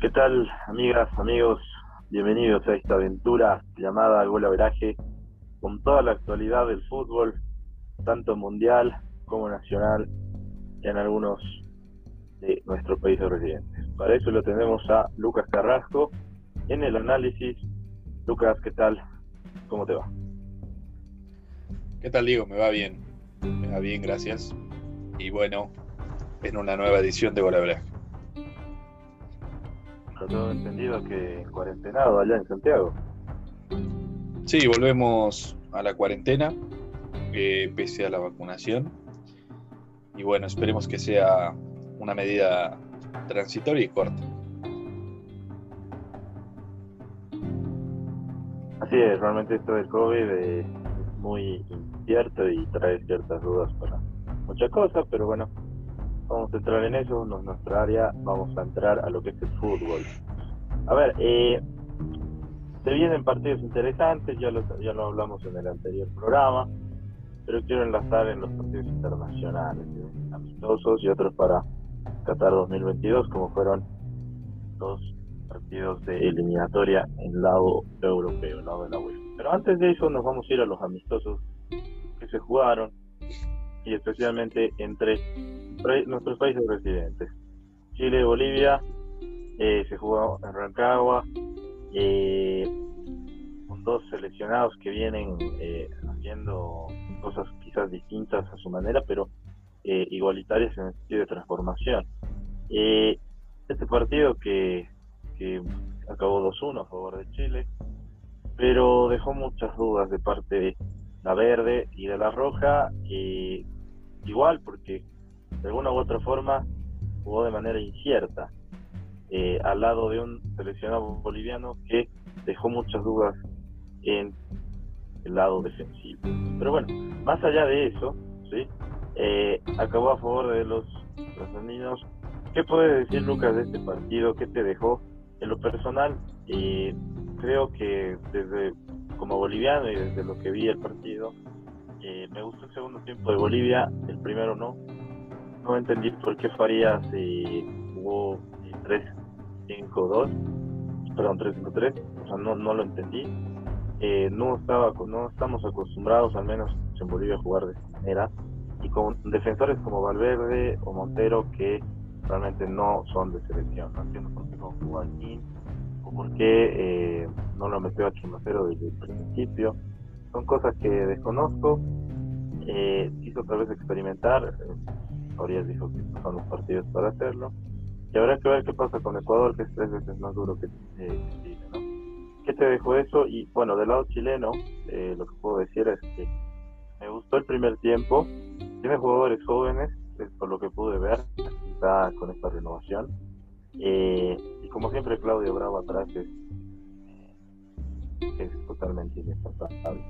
¿Qué tal, amigas, amigos? Bienvenidos a esta aventura llamada Gol Veraje, con toda la actualidad del fútbol, tanto mundial como nacional, en algunos de nuestros países residentes. Para eso lo tenemos a Lucas Carrasco en el análisis. Lucas, ¿qué tal? ¿Cómo te va? ¿Qué tal, Diego? Me va bien. Me va bien, gracias. Y bueno, en una nueva edición de Gol Veraje todo entendido que cuarentenado allá en Santiago. Sí, volvemos a la cuarentena, eh, pese a la vacunación. Y bueno, esperemos que sea una medida transitoria y corta. Así es, realmente esto del COVID es muy incierto y trae ciertas dudas para muchas cosas, pero bueno, vamos a entrar en eso, no es nuestra área, vamos a entrar a lo que es el fútbol. A ver, eh, se vienen partidos interesantes, ya lo, ya lo hablamos en el anterior programa, pero quiero enlazar en los partidos internacionales, ¿eh? amistosos y otros para Qatar 2022, como fueron los partidos de eliminatoria en lado europeo, lado de la UEFA. Pero antes de eso nos vamos a ir a los amistosos que se jugaron y especialmente entre nuestros países residentes. Chile, Bolivia, eh, se jugó en Rancagua, eh, con dos seleccionados que vienen eh, haciendo cosas quizás distintas a su manera, pero igualitarias en el sentido de transformación. este partido que, que acabó 2-1 a favor de Chile, pero dejó muchas dudas de parte de la verde y de la roja, igual porque de alguna u otra forma jugó de manera incierta, eh, al lado de un seleccionado boliviano que dejó muchas dudas en el lado defensivo. Pero bueno, más allá de eso, ¿sí? Eh, acabó a favor de los, los ¿Qué puedes decir, Lucas, de este partido? ¿Qué te dejó? En lo personal, eh, creo que desde como boliviano y desde lo que vi el partido, me gustó el segundo tiempo de Bolivia, el primero no, no entendí por qué Farías eh, jugó 3-5-2, perdón, 3-5-3, o sea, no, no lo entendí. Eh, no, estaba, no estamos acostumbrados, al menos en Bolivia, a jugar de esta manera. Y con defensores como Valverde o Montero que realmente no son de selección. No entiendo por qué no jugó aquí o por qué eh, no lo metió a Chimacero desde el principio. Son cosas que desconozco. Eh, quiso otra vez experimentar. Orias dijo que son los partidos para hacerlo. Y habrá que ver qué pasa con Ecuador, que es tres veces más duro que Chile, ¿no? ¿Qué te dejó eso? Y bueno, del lado chileno, eh, lo que puedo decir es que me gustó el primer tiempo. Tiene jugadores jóvenes, por lo que pude ver, está con esta renovación. Eh, y como siempre, Claudio Bravo atrás es, es totalmente indispensable.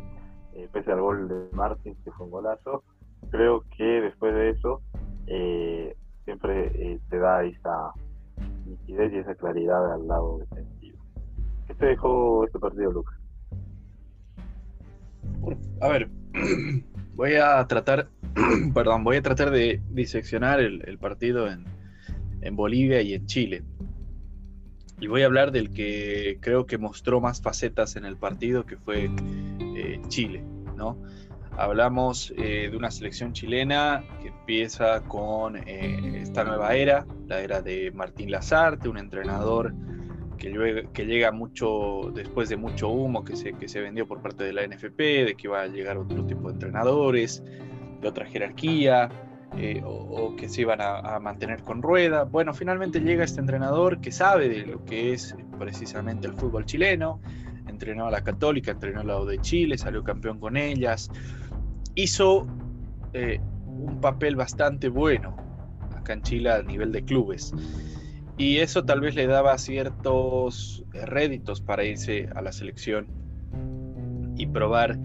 Eh, pese al gol de Martins, que fue un golazo, creo que después al lado defensivo. ¿Qué te dejó este partido, Lucas? A ver, voy a tratar, perdón, voy a tratar de diseccionar el, partido en, Bolivia y en Chile. Y voy a hablar del que creo que mostró más facetas en el partido, que fue eh, Chile, ¿no? Hablamos eh, de una selección chilena que empieza con eh, esta nueva era, la era de Martín Lazarte, un entrenador que, que llega mucho después de mucho humo que se, que se vendió por parte de la NFP, de que iba a llegar otro tipo de entrenadores, de otra jerarquía, eh, o, que se iban a, mantener con rueda. Bueno, finalmente llega este entrenador que sabe de lo que es precisamente el fútbol chileno, entrenó a la Católica, entrenó al lado de Chile, salió campeón con ellas, hizo eh, un papel bastante bueno acá en Chile a nivel de clubes. Y eso tal vez le daba ciertos réditos para irse a la selección y probar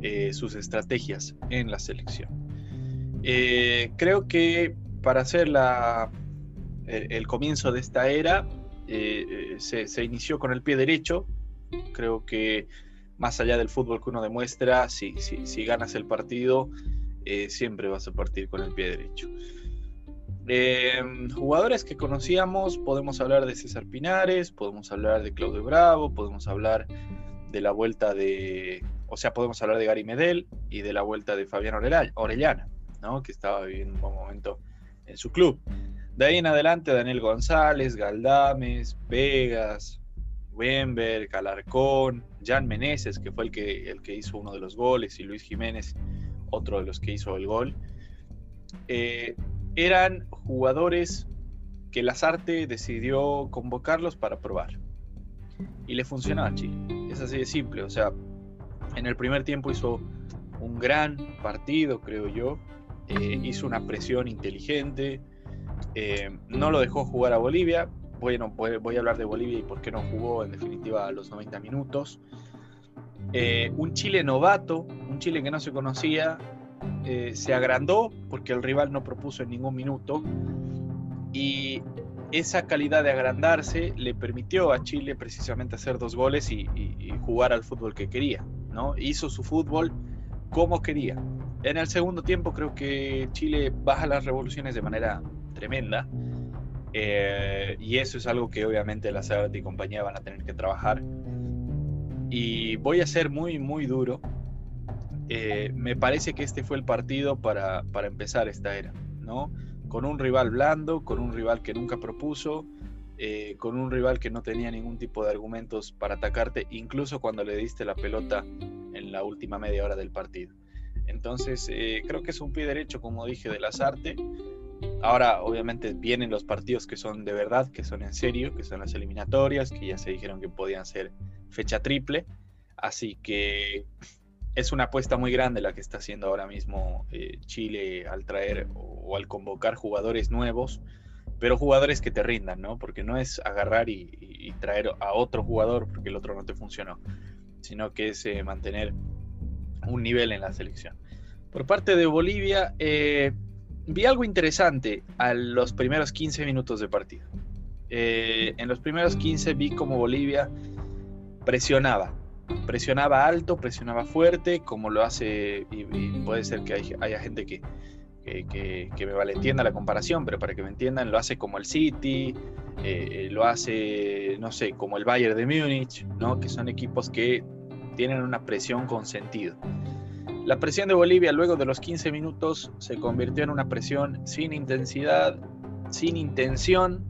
eh, sus estrategias en la selección. Eh, creo que para hacer la, el, comienzo de esta era se, se, inició con el pie derecho. Creo que más allá del fútbol que uno demuestra, si, si, si ganas el partido, eh, siempre vas a partir con el pie derecho. Em, jugadores que conocíamos, podemos hablar de César Pinares, podemos hablar de Claudio Bravo, podemos hablar de la vuelta de, o sea, podemos hablar de Gary Medel y de la vuelta de Fabián Orellana, ¿no? que estaba viviendo un buen momento en su club. De ahí en adelante, Daniel González, Galdames, Vegas, Wemberg, Alarcón, Jan Meneses, que fue el que, el que hizo uno de los goles, y Luis Jiménez, otro de los que hizo el gol. Eh, eran jugadores que Lazarte decidió convocarlos para probar. Y le funcionaba a Chile. Es así de simple. O sea, en el primer tiempo hizo un gran partido, creo yo. Eh, hizo una presión inteligente. Eh, no lo dejó jugar a Bolivia. Bueno, voy a hablar de Bolivia y por qué no jugó en definitiva los 90 minutos. Eh, un Chile novato, un Chile que no se conocía, eh, se agrandó porque el rival no propuso en ningún minuto y esa calidad de agrandarse le permitió a Chile precisamente hacer dos goles y, jugar al fútbol que quería, ¿no? Hizo su fútbol como quería. En el segundo tiempo creo que Chile baja las revoluciones de manera tremenda eh, y eso es algo que obviamente la SAD y compañía van a tener que trabajar. Y voy a ser muy, muy duro eh, me parece que este fue el partido para, empezar esta era, ¿no? Con un rival blando, con un rival que nunca propuso, eh, con un rival que no tenía ningún tipo de argumentos para atacarte, incluso cuando le diste la pelota en la última media hora del partido. Entonces, creo que es un pie derecho, como dije, de las artes. Ahora, obviamente, vienen los partidos que son de verdad, que son en serio, que son las eliminatorias, que ya se dijeron que podían ser fecha triple. Así que es una apuesta muy grande la que está haciendo ahora mismo eh, Chile al traer o, al convocar jugadores nuevos, pero jugadores que te rindan, ¿no? Porque no es agarrar y, traer a otro jugador porque el otro no te funcionó, sino que es eh, mantener un nivel en la selección. Por parte de Bolivia, eh, vi algo interesante a los primeros 15 minutos de partido. en los primeros 15 vi como Bolivia presionaba, presionaba alto, presionaba fuerte, como lo hace, y, puede ser que haya gente que, que, que, me malentienda la comparación, pero para que me entiendan, lo hace como el City, eh, lo hace, no sé, como el Bayern de Múnich, ¿no? que son equipos que tienen una presión con sentido. La presión de Bolivia luego de los 15 minutos se convirtió en una presión sin intensidad, sin intención,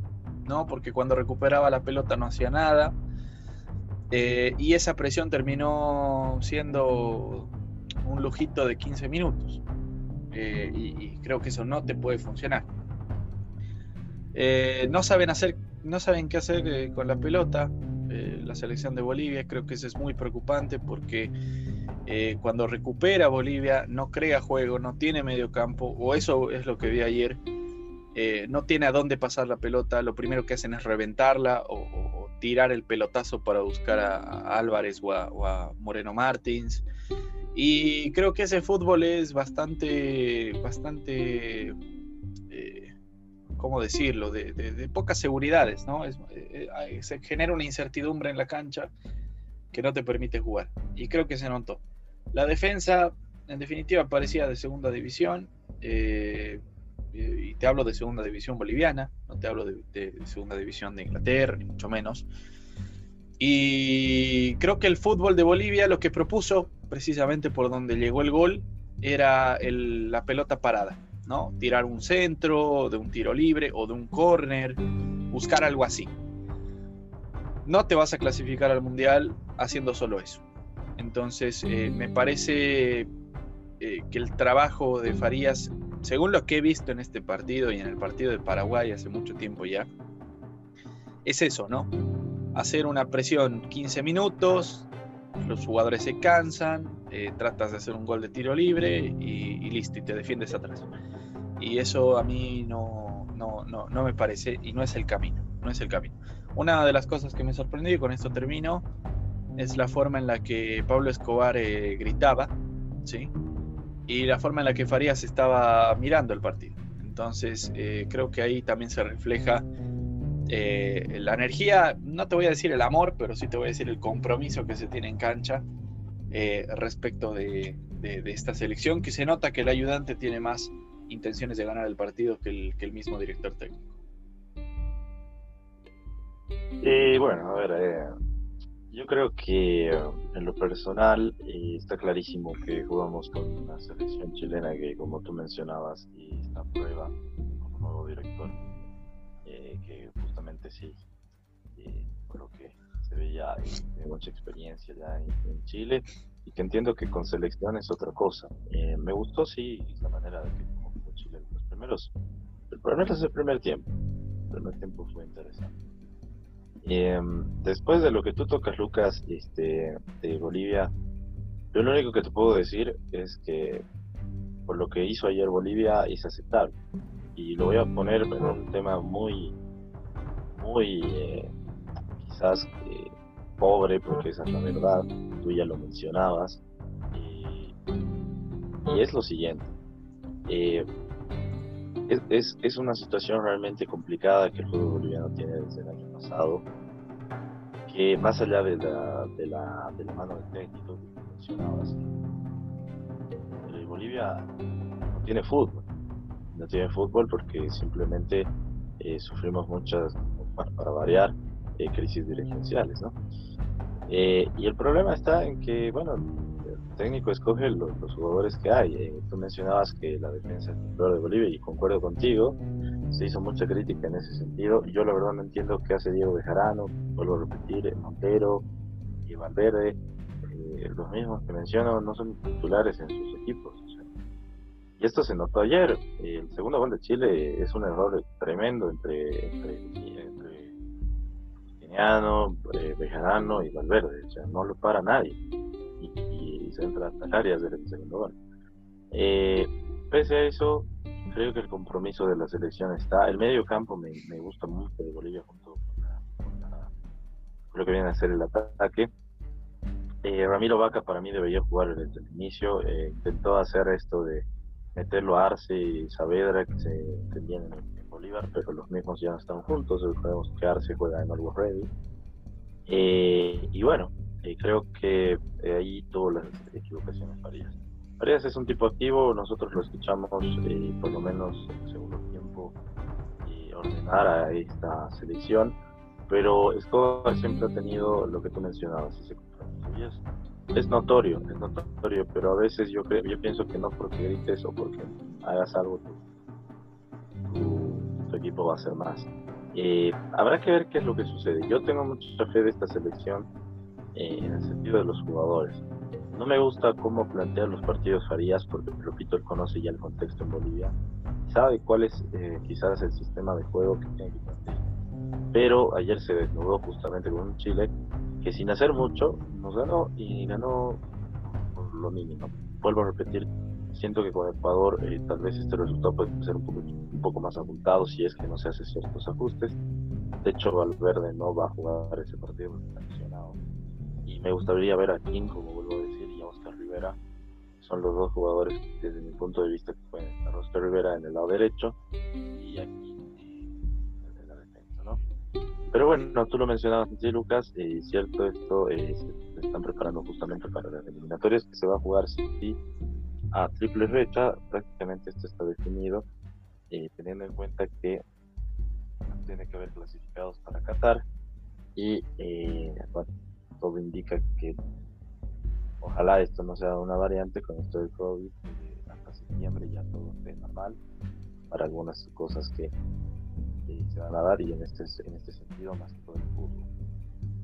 ¿no? porque cuando recuperaba la pelota no hacía nada eh, y esa presión terminó siendo un lujito de 15 minutos. Eh, y, creo que eso no te puede funcionar. Eh, no saben hacer, no saben qué hacer con la pelota. la selección de Bolivia, creo que eso es muy preocupante porque cuando recupera Bolivia no crea juego, no tiene medio campo, o eso es lo que vi ayer. no tiene a dónde pasar la pelota, lo primero que hacen es reventarla o tirar el pelotazo para buscar a, Álvarez o a, Moreno Martins. Y creo que ese fútbol es bastante, bastante, eh, ¿cómo decirlo?, de, pocas seguridades, ¿no? Eh, eh, se genera una incertidumbre en la cancha que no te permite jugar. Y creo que se notó. La defensa, en definitiva, parecía de segunda división. Eh, y te hablo de segunda división boliviana, no te hablo de, segunda división de Inglaterra, ni mucho menos. Y creo que el fútbol de Bolivia lo que propuso, precisamente por donde llegó el gol, era la pelota parada, ¿no? Tirar un centro, de un tiro libre o de un córner, buscar algo así. No te vas a clasificar al mundial haciendo solo eso. Entonces, eh, me parece eh, que el trabajo de Farías según lo que he visto en este partido y en el partido de Paraguay hace mucho tiempo ya, es eso, ¿no? Hacer una presión 15 minutos, los jugadores se cansan, eh, tratas de hacer un gol de tiro libre y, listo, y te defiendes atrás. Y eso a mí no, no, no, no, me parece y no es el camino, no es el camino. Una de las cosas que me sorprendió, y con esto termino, es la forma en la que Pablo Escobar eh, gritaba, ¿sí? y la forma en la que Farías estaba mirando el partido. Entonces, eh, creo que ahí también se refleja eh, la energía, no te voy a decir el amor, pero sí te voy a decir el compromiso que se tiene en cancha respecto de, esta selección, que se nota que el ayudante tiene más intenciones de ganar el partido que el, que el mismo director técnico. Y bueno, a ver, yo creo que eh, en lo personal eh, está clarísimo que jugamos con una selección chilena que, como tú mencionabas, y está prueba con un nuevo director, que justamente sí, por lo que se ve ya, tiene mucha experiencia ya en, Chile y que entiendo que con selección es otra cosa. me gustó, sí, la manera de que jugó Chile los primeros, el problema es el primer tiempo. El primer tiempo fue interesante. Em, después de lo que tú tocas, Lucas, este, de Bolivia, yo lo único que te puedo decir es que por lo que hizo ayer Bolivia es aceptable. Y lo voy a poner en un tema muy, muy, eh, quizás eh, pobre, porque esa es la verdad, tú ya lo mencionabas. y es lo siguiente. Eh, es, es, una situación realmente complicada que el fútbol boliviano tiene desde el año pasado, que más allá de la, de la, de la mano del técnico que mencionabas, eh, Bolivia no tiene fútbol, no tiene fútbol porque simplemente eh, sufrimos muchas, para variar, eh, crisis dirigenciales, ¿no? y el problema está en que, bueno, técnico escoge los, jugadores que hay. Eh, tú mencionabas que la defensa es el de Bolivia y concuerdo contigo. Se hizo mucha crítica en ese sentido. Yo la verdad no entiendo qué hace Diego Bejarano, vuelvo a repetir, eh, Montero y Valverde, eh, los mismos que menciono, no son titulares en sus equipos. y esto se notó ayer. el segundo gol de Chile es un error tremendo entre, entre, entre Bejarano y Valverde. O sea, no lo para nadie se entra las áreas del segundo gol. Eh, pese a eso, creo que el compromiso de la selección está. El medio campo me, gusta mucho de Bolivia junto con, lo que viene a ser el ataque. Eh, Ramiro Vaca para mí debería jugar desde el inicio. Eh, intentó hacer esto de meterlo a Arce y Saavedra que se entendían en, Bolívar, pero los mismos ya no están juntos. Sabemos que Arce juega en Algo Ready. y bueno, creo que eh, ahí tuvo las equivocaciones Farías. Farías es un tipo activo, nosotros lo escuchamos eh, por lo menos en segundo tiempo y ordenar a esta selección, pero Escobar siempre ha tenido lo que tú mencionabas, ese compromiso. es, notorio, es notorio, pero a veces yo creo, yo pienso que no porque grites o porque hagas algo, tu, tu equipo va a ser más. Eh, habrá que ver qué es lo que sucede. Yo tengo mucha fe de esta selección eh, en el sentido de los jugadores. No me gusta cómo plantea los partidos Farías, porque, repito, él conoce ya el contexto en Bolivia, sabe cuál es eh, quizás el sistema de juego que tiene que plantear. Pero ayer se desnudó justamente con un Chile que sin hacer mucho nos ganó y ganó por lo mínimo. Vuelvo a repetir, siento que con Ecuador eh, tal vez este resultado puede ser un poco, más abultado si es que no se hace ciertos ajustes. De hecho, Valverde no va a jugar ese partido me gustaría ver a King, como vuelvo a decir, y Rivera. Son los dos jugadores desde mi punto de vista que pueden estar. Oscar Rivera en el lado derecho y aquí en la defensa, ¿no? Pero bueno, tú lo mencionabas, sí, Lucas, y cierto, esto eh, se están preparando justamente para las eliminatorias que se va a jugar sí, a triple fecha. Prácticamente esto está definido, eh, teniendo en cuenta que tiene que haber clasificados para Qatar y eh, bueno, todo indica que ojalá esto no sea una variante con esto del COVID, eh, hasta septiembre ya todo esté normal para algunas cosas que se van a dar y en este, en este sentido más que todo el fútbol.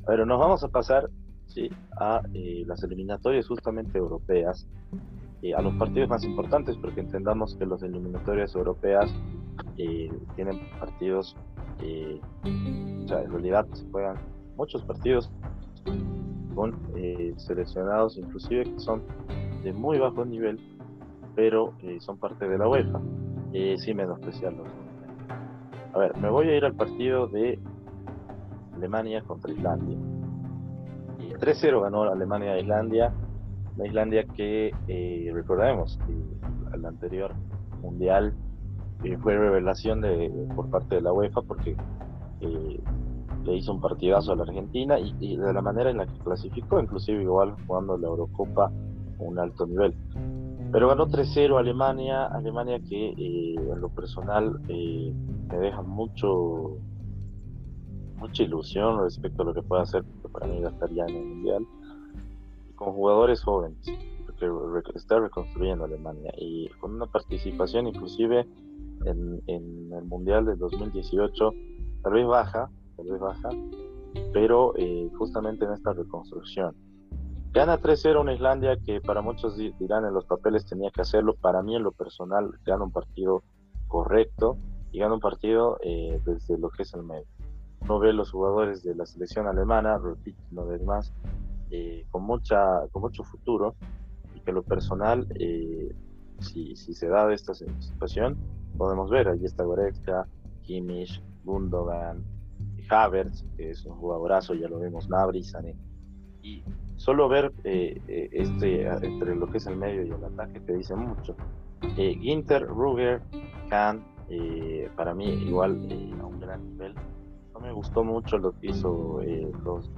Pero nos vamos a pasar ¿sí? a eh, las eliminatorias justamente europeas, a los partidos más importantes, porque entendamos que las eliminatorias europeas eh, tienen partidos, o sea, en realidad se juegan muchos partidos con eh, seleccionados inclusive que son de muy bajo nivel, pero eh, son parte de la UEFA, eh, sin menospreciarlos. A ver, me voy a ir al partido de Alemania contra Islandia. 3-0 ganó Alemania a Islandia, la Islandia que recordemos que al anterior mundial fue revelación de, por parte de la UEFA porque le hizo un partidazo a la Argentina y, de la manera en la que clasificó, inclusive igual jugando la Eurocopa un alto nivel. Pero ganó 3-0 Alemania, Alemania que eh, en lo personal eh, me deja mucho mucha ilusión respecto a lo que pueda hacer, porque para mí va a estar ya en el Mundial, con jugadores jóvenes, porque está reconstruyendo Alemania y con una participación inclusive en, en el Mundial del 2018, tal vez baja, tal vez baja, pero eh, justamente en esta reconstrucción. Gana 3-0 una Islandia que para muchos dirán en los papeles tenía que hacerlo, para mí en lo personal gana un partido correcto y gana un partido eh, desde lo que es el medio. No ve los jugadores de la selección alemana, repito una vez más, eh, con, mucha, con mucho futuro. Y que lo personal, eh, si, si, se da esta situación, podemos ver, ahí está Goretzka, Kimmich, Gundogan, Havertz, que es un jugadorazo, ya lo vemos, Nabri, Sané, y solo ver eh, este entre lo que es el medio y el ataque te dice mucho. Ginter, Ruger, Kahn, para mí igual a un gran nivel no me gustó mucho lo que hizo eh, los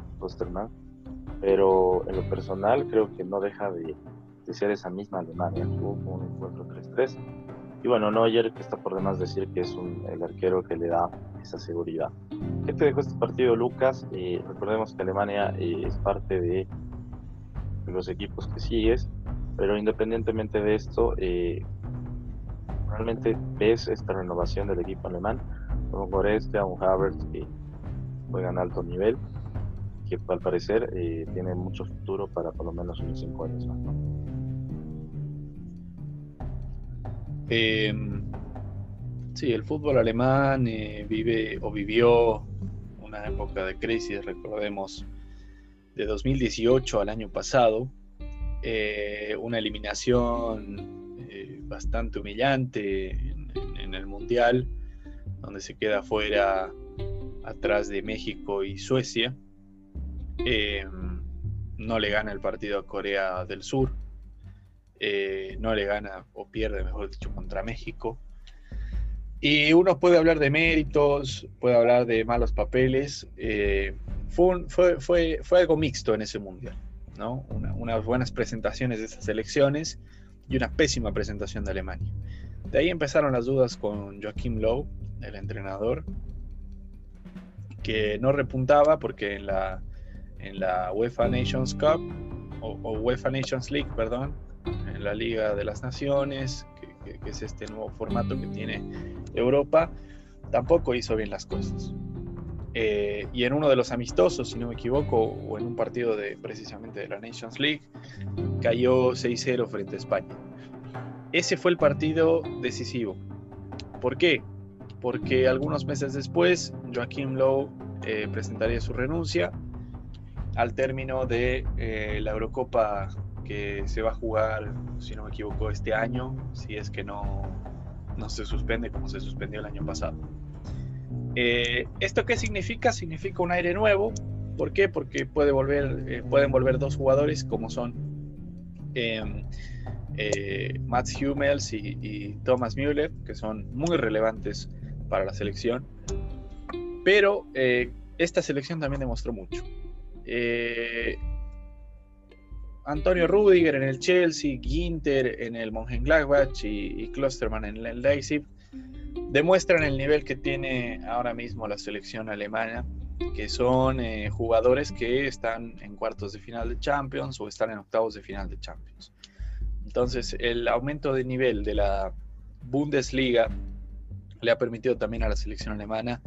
pero en lo personal creo que no deja de, ser esa misma Alemania. Jugó un encuentro 3-3. Y bueno, Neuer, que está por demás decir que es un, el arquero que le da esa seguridad. ¿Qué te dejó este partido, Lucas? Eh, recordemos que Alemania eh, es parte de los equipos que sigues, pero independientemente de esto, eh, realmente ves esta renovación del equipo alemán un Goretzka, un Havertz que juegan alto nivel, que al parecer eh, tiene mucho futuro para por lo menos unos 5 años más. Em, sí, el fútbol alemán eh, vive o vivió una época de crisis, recordemos, de 2018 al año pasado, eh, una eliminación bastante humillante en el Mundial, donde se queda fuera atrás de México y Suecia. Em, no le gana el partido a Corea del Sur. Eh, no le gana o pierde, mejor dicho, contra México. Y uno puede hablar de méritos, puede hablar de malos papeles. Eh, fue, fue, fue, fue, algo mixto en ese mundial, ¿no? unas buenas presentaciones de esas elecciones y una pésima presentación de Alemania. De ahí empezaron las dudas con Joachim Lowe, el entrenador, que no repuntaba porque en la, en la UEFA Nations Cup, o, UEFA Nations League, perdón, en la Liga de las Naciones, que, es este nuevo formato que tiene Europa, tampoco hizo bien las cosas. Eh, y en uno de los amistosos, si no me equivoco, o en un partido de precisamente de la Nations League, cayó 6-0 frente a España. Ese fue el partido decisivo. ¿Por qué? porque algunos meses después Joaquim Lowe eh, presentaría su renuncia al término de eh, la Eurocopa que se va a jugar, si no me equivoco, este año, si es que no, no se suspende como se suspendió el año pasado. Eh, ¿Esto qué significa? Significa un aire nuevo. ¿Por qué? Porque puede volver, pueden volver dos jugadores como son em, Mats Hummels y, y, Thomas Müller, que son muy relevantes para la selección. Pero eh, esta selección también demostró mucho. Eh, Antonio Rudiger en el Chelsea, Ginter en el Mönchengladbach y, y Klosterman en el Leipzig demuestran el nivel que tiene ahora mismo la selección alemana, que son eh, jugadores que están en cuartos de final de Champions o están en octavos de final de Champions. Entonces, el aumento de nivel de la Bundesliga le ha permitido también a la selección alemana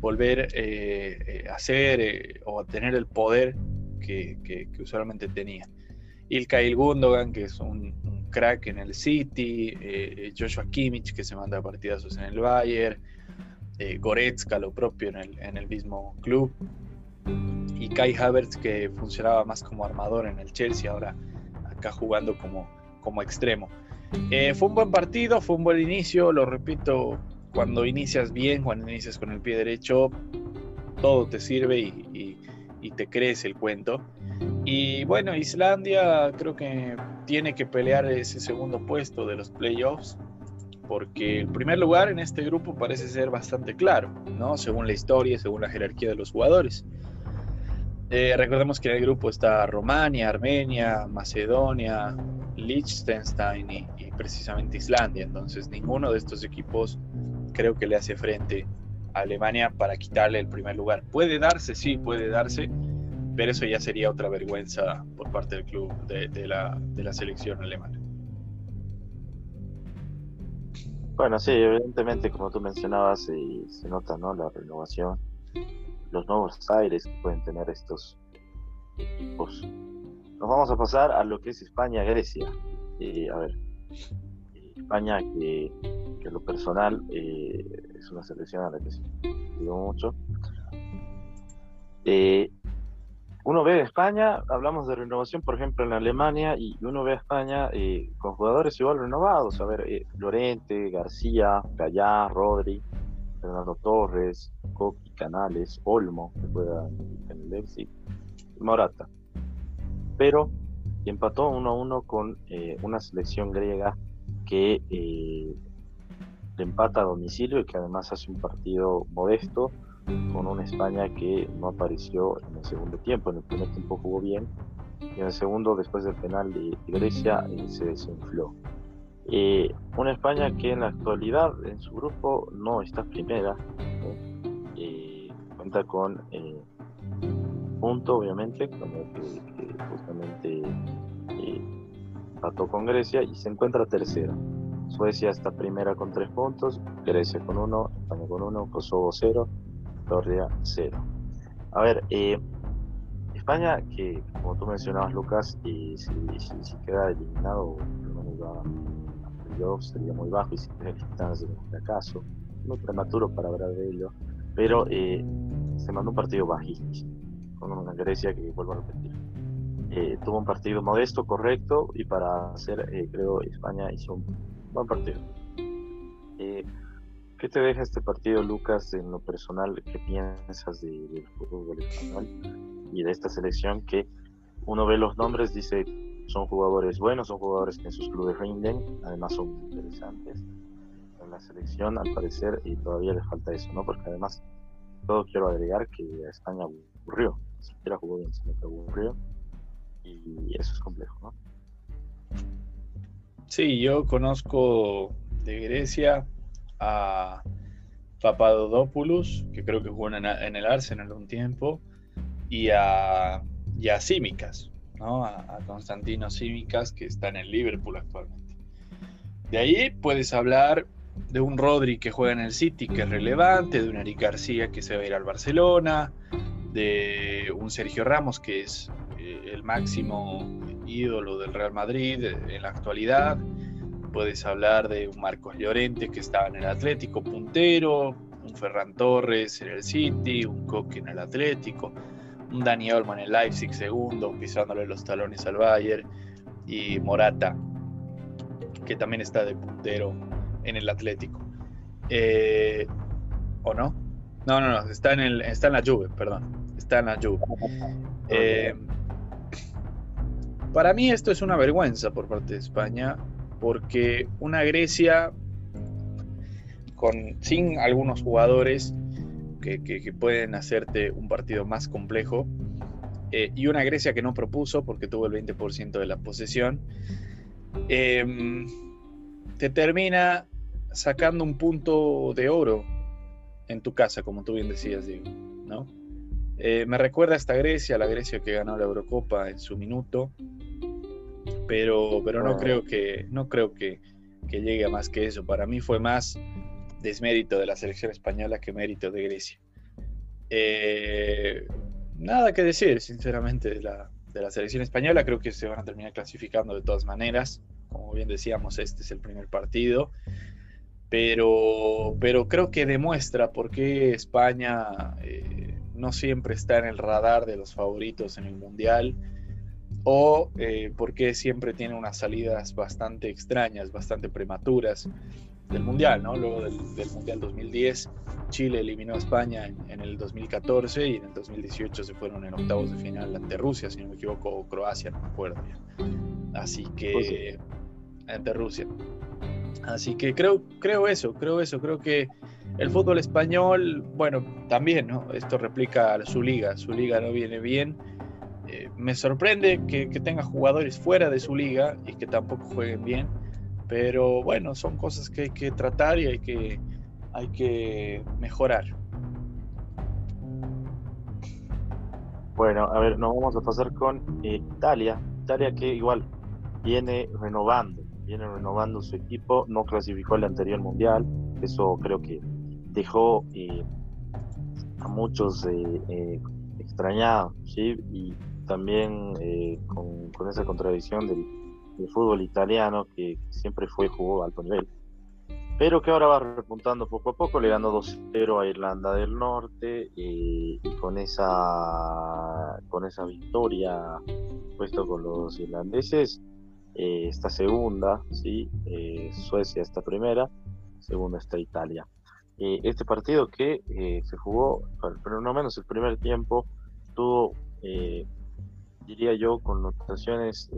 volver eh, eh, a ser eh, o a tener el poder que, usualmente tenía. Ilkay Gundogan, que es un, crack en el City, Joshua Kimmich, que se manda partidazos en el Bayern, Goretzka, lo propio en el, mismo club, y Kai Havertz, que funcionaba más como armador en el Chelsea, ahora acá jugando como, como extremo. fue un buen partido, fue un buen inicio, lo repito, cuando inicias bien, cuando inicias con el pie derecho, todo te sirve y, te crees el cuento. Y bueno, Islandia creo que tiene que pelear ese segundo puesto de los playoffs, porque el primer lugar en este grupo parece ser bastante claro, ¿no? Según la historia, según la jerarquía de los jugadores. Eh, recordemos que en el grupo está Romania, Armenia, Macedonia, Liechtenstein y, precisamente Islandia. Entonces ninguno de estos equipos creo que le hace frente a Alemania para quitarle el primer lugar. Puede darse, sí, puede darse, pero eso ya sería otra vergüenza por parte del club, de, la, de la selección alemana. Bueno, sí, evidentemente, como tú mencionabas, eh, se nota ¿no? la renovación, los nuevos aires que pueden tener estos equipos nos vamos a pasar a lo que es España-Grecia. Eh, a ver, España que, que lo personal eh, es una selección a la que se mucho. Eh, uno ve España, hablamos de renovación, por ejemplo, en Alemania, y uno ve a España con jugadores igual renovados. A ver, Lorente, García, Gallá, Rodri, Fernando Torres, Coqui, Canales, Olmo, que juega en el Leipzig, Morata pero empató 1 a 1 con eh, una selección griega que eh, le empata a domicilio y que además hace un partido modesto con una España que no apareció en el segundo tiempo. En el primer tiempo jugó bien y en el segundo, después del penal de, Grecia, eh, se desinfló. una España que en la actualidad en su grupo no está primera, cuenta con punto, obviamente, con el que, justamente eh, empató con Grecia y se encuentra tercera. Suecia está primera con tres puntos, Grecia con uno, España con uno, Kosovo cero, Georgia cero. A ver, eh, España, que como tú mencionabas, Lucas, y si, si, queda eliminado, a sería muy bajo y si queda eliminado sería un fracaso. Muy prematuro para hablar de ello, pero eh, se mandó un partido bajísimo con una Grecia que vuelvo a repetir. Eh, tuvo un partido modesto, correcto, y para hacer, eh, creo, España hizo un buen partido. ¿Qué te deja este partido, Lucas, en lo personal? ¿Qué piensas del fútbol español y de esta selección que uno ve los nombres, dice, son jugadores buenos, son jugadores que en sus clubes rinden, además son interesantes. En la selección, al parecer, y todavía le falta eso, ¿no? Porque además, todo quiero agregar que a España aburrió siquiera jugó bien, sino que aburrió. Y eso es complejo, ¿no? Sí, yo conozco de Grecia a Papadopoulos, que creo que jugó en, el Arsenal un tiempo, y a, y a Simicas, ¿no? A, Constantino Simicas, que está en el Liverpool actualmente. De ahí puedes hablar de un Rodri que juega en el City, que es relevante, de un Eric García que se va a ir al Barcelona, de un Sergio Ramos, que es eh, el máximo ídolo del Real Madrid en la actualidad. Puedes hablar de un Marcos Llorente que estaba en el Atlético puntero, un Ferran Torres en el City, un Coque en el Atlético, un Dani Olmo en el Leipzig segundo, pisándole los talones al Bayern, y Morata, que también está de puntero en el Atlético. Eh, ¿O no? No, no, no, está en, el, está en la Juve, perdón está en la Juve. Eh, para mí esto es una vergüenza por parte de España, porque una Grecia con, sin algunos jugadores que, pueden hacerte un partido más complejo, eh, y una Grecia que no propuso porque tuvo el 20% de la posesión, em, te termina sacando un punto de oro en tu casa, como tú bien decías, Diego, ¿no? Eh, me recuerda a esta Grecia, la Grecia que ganó la Eurocopa en su minuto, pero, pero no creo, que, no creo que, llegue a más que eso. Para mí fue más desmérito de la selección española que mérito de Grecia. Eh, nada que decir, sinceramente, de la, de la selección española. Creo que se van a terminar clasificando de todas maneras. Como bien decíamos, este es el primer partido. Pero, pero creo que demuestra por qué España eh, no siempre está en el radar de los favoritos en el Mundial o eh, porque siempre tiene unas salidas bastante extrañas, bastante prematuras del Mundial, ¿no? Luego del, Mundial 2010, Chile eliminó a España en, el 2014 y en el 2018 se fueron en octavos de final ante Rusia, si no me equivoco, o Croacia, no me acuerdo bien. Así que, ante Rusia. Así que creo, creo eso, creo eso, creo que el fútbol español, bueno, también, ¿no? Esto replica a su liga, su liga no viene bien. Eh, me sorprende que, tenga jugadores fuera de su liga y que tampoco jueguen bien, pero bueno, son cosas que hay que tratar y hay que, hay que mejorar. Bueno, a ver, nos vamos a pasar con eh, Italia. Italia que igual viene renovando, viene renovando su equipo, no clasificó el anterior mundial, eso creo que dejó eh, a muchos extrañados, ¿sí? Y también con, esa contradicción del, fútbol italiano que siempre fue jugó alto nivel pero que ahora va repuntando poco a poco, le ganó 2-0 a Irlanda del Norte eh, y con esa, con esa victoria puesto con los irlandeses, eh, está segunda, ¿sí? Eh, Suecia está primera, segunda está Italia. este partido que se jugó, pero no menos el primer tiempo, tuvo, diría yo, connotaciones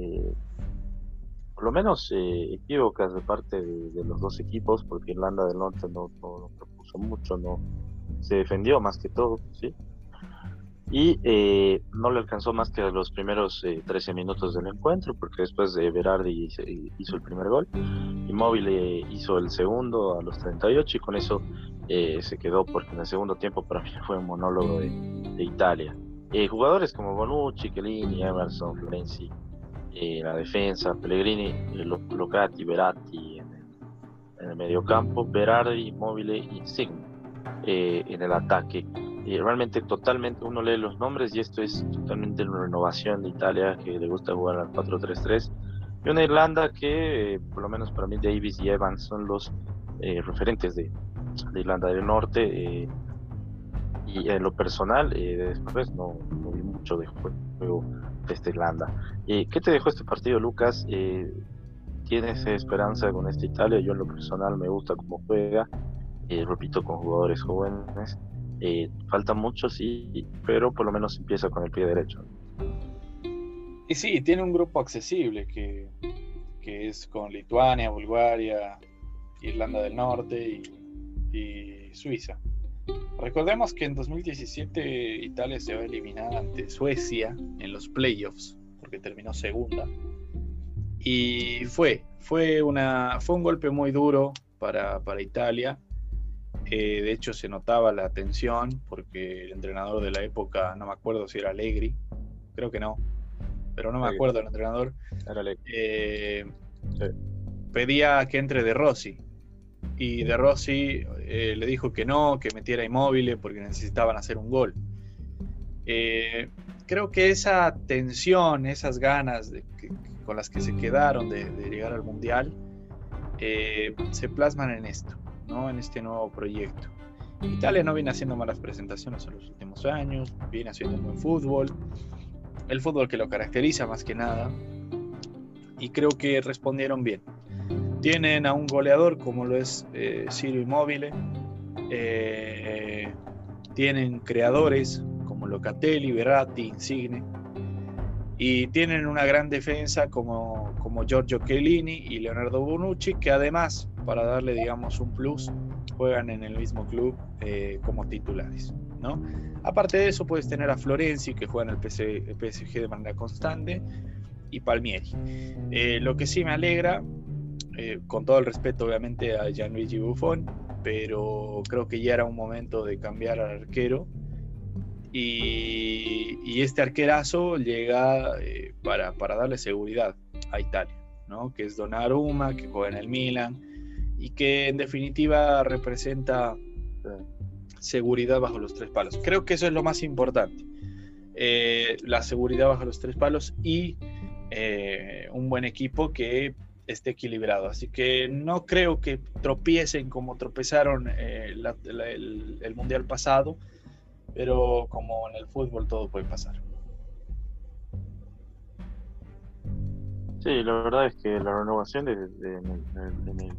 por lo menos eh, equívocas de parte de, los dos equipos, porque Irlanda del Norte no, propuso mucho, no se defendió más que todo, ¿sí? Y eh, no le alcanzó más que los primeros 13 eh, minutos del encuentro, porque después de Berardi hizo el primer gol, y Móvil hizo el segundo a los 38, y con eso se quedó, porque en el segundo tiempo para mí fue un monólogo de Italia. Jugadores como Bonucci, Chiellini, Emerson, Florenzi, eh, la defensa, Pellegrini, eh, Locati, Veratti en el, en el mediocampo, Berardi, Immobile, Insigne eh, en el ataque. Y realmente totalmente uno lee los nombres y esto es totalmente una renovación de Italia que le gusta jugar al 4-3-3 y una Irlanda que por lo menos para mí Davis y Evans son los referentes de, de, Irlanda del Norte y en lo personal después no, no vi mucho de juego esta Irlanda. Eh, ¿Qué te dejó este partido, Lucas? Eh, ¿Tienes esperanza con esta Italia? Yo en lo personal me gusta cómo juega, eh, repito, con jugadores jóvenes. falta mucho, sí, pero por lo menos empieza con el pie derecho. Y sí, tiene un grupo accesible que, que es con Lituania, Bulgaria, Irlanda del Norte y Suiza. Recordemos que en 2017 Italia se va a eliminar ante Suecia en los playoffs, porque terminó segunda. Y fue, fue, una, fue un golpe muy duro para, Italia. Eh, de hecho, se notaba la tensión porque el entrenador de la época, no me acuerdo si era Allegri, creo que no, pero no me acuerdo el entrenador. Eh, pedía que entre De Rossi, y De Rossi eh, le dijo que no, que metiera inmóviles porque necesitaban hacer un gol. Eh, creo que esa tensión, esas ganas con las que se quedaron de, llegar al Mundial, eh, se plasman en esto, ¿no? en este nuevo proyecto. Italia no viene haciendo malas presentaciones en los últimos años, viene haciendo buen fútbol, el fútbol que lo caracteriza más que nada, y creo que respondieron bien. Tienen a un goleador como lo es eh, Ciro Immobile. Eh, tienen creadores como Locatelli, Berratti, Insigne. Y tienen una gran defensa como, como Giorgio Chiellini y Leonardo Bonucci, que además, para darle, digamos, un plus, juegan en el mismo club eh, como titulares. ¿no? Aparte de eso, puedes tener a Florenzi, que juega en el, PSG de manera constante, y Palmieri. lo que sí me alegra eh, con todo el respeto obviamente a Gianluigi Buffon, pero creo que ya era un momento de cambiar al arquero. Y, este arquerazo llega eh, para, darle seguridad a Italia, ¿no? que es Donnarumma, que juega en el Milan y que en definitiva representa seguridad bajo los tres palos. Creo que eso es lo más importante. Eh, la seguridad bajo los tres palos y un buen equipo que esté equilibrado. Así que no creo que tropiecen como tropezaron eh, el, mundial pasado, pero como en el fútbol todo puede pasar. Sí, la verdad es que la renovación de,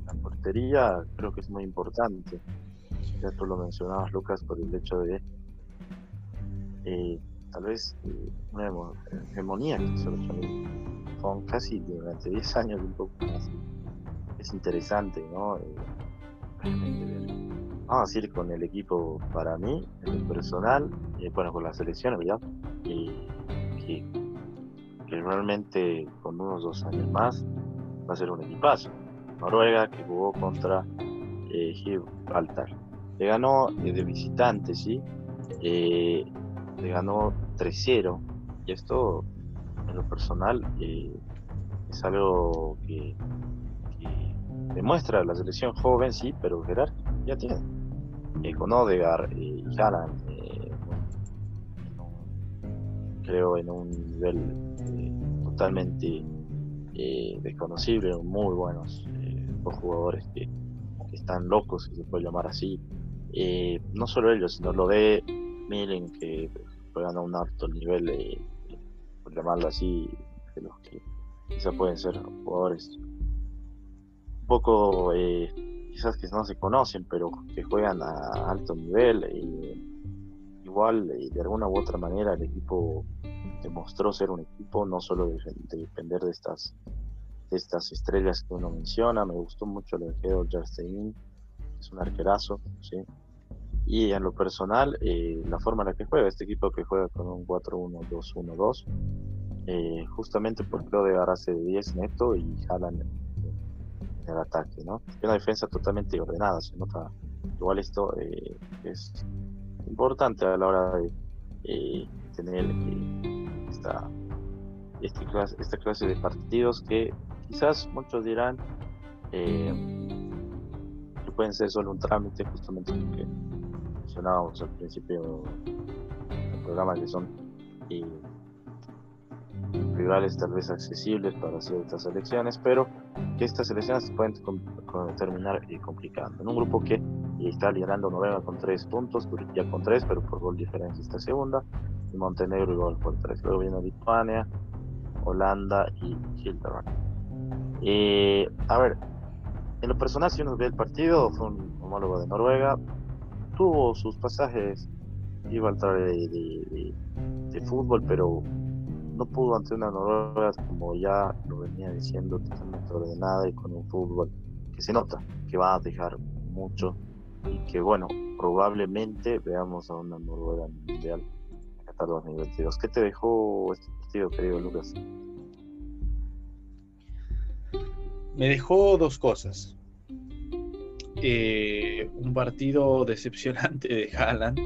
la portería creo que es muy importante. Ya tú lo mencionabas, Lucas, por el hecho de eh, tal vez eh, una hegemonía que se son casi durante 10 años un poco más. Es interesante, ¿no? Eh, vamos a ir con el equipo para mí, el personal, eh, bueno, con la selección, ¿verdad? que realmente con unos dos años más va a ser un equipazo. Noruega que jugó contra eh, Gibraltar. Le ganó eh, de visitante, ¿sí? Eh, le ganó 3-0. Y esto, en lo personal, es algo que, demuestra la selección joven, sí, pero Gerard ya tiene. con Odegaard y Haaland, creo en un nivel totalmente desconocible, muy buenos dos jugadores que, están locos, si se puede llamar así. Eh, no solo ellos, sino lo de Milen, que juegan a un alto nivel, eh, por llamarlo así, de los que quizás pueden ser jugadores un poco, eh, quizás que no se conocen, pero que juegan a alto nivel. igual, de alguna u otra manera, el equipo demostró ser un equipo, no solo de depender de estas estas estrellas que uno menciona. Me gustó mucho lo de Geo Jarstein, es un arquerazo, ¿sí? Y en lo personal, eh, la forma en la que juega, este equipo que juega con un 4-1-2-1-2, eh, justamente porque lo de hace de 10 neto y jalan en, el ataque, ¿no? Es una defensa totalmente ordenada, se nota. Igual esto eh, es importante a la hora de eh, tener esta, este esta clase de partidos que Quizás muchos dirán que pueden ser solo un trámite, justamente lo que mencionábamos al principio del programa, que son eh, rivales tal vez accesibles para ciertas elecciones, pero que estas elecciones se pueden terminar eh, complicando. En un grupo que está liderando Noruega con tres puntos, Turquía con tres, pero por gol diferencia está segunda, y Montenegro igual por tres. Luego viene Lituania, Holanda y Hildebrand. Eh, a ver, en lo personal, si uno ve el partido, fue un homólogo de Noruega, tuvo sus pasajes, iba al de, de, de, fútbol, pero no pudo ante una Noruega, como ya lo venía diciendo, totalmente ordenada y con un fútbol que se nota que va a dejar mucho y que, bueno, probablemente veamos a una Noruega mundial hasta 2022. ¿Qué te dejó este partido, querido Lucas? me dejó dos cosas. Eh, un partido decepcionante de Haaland,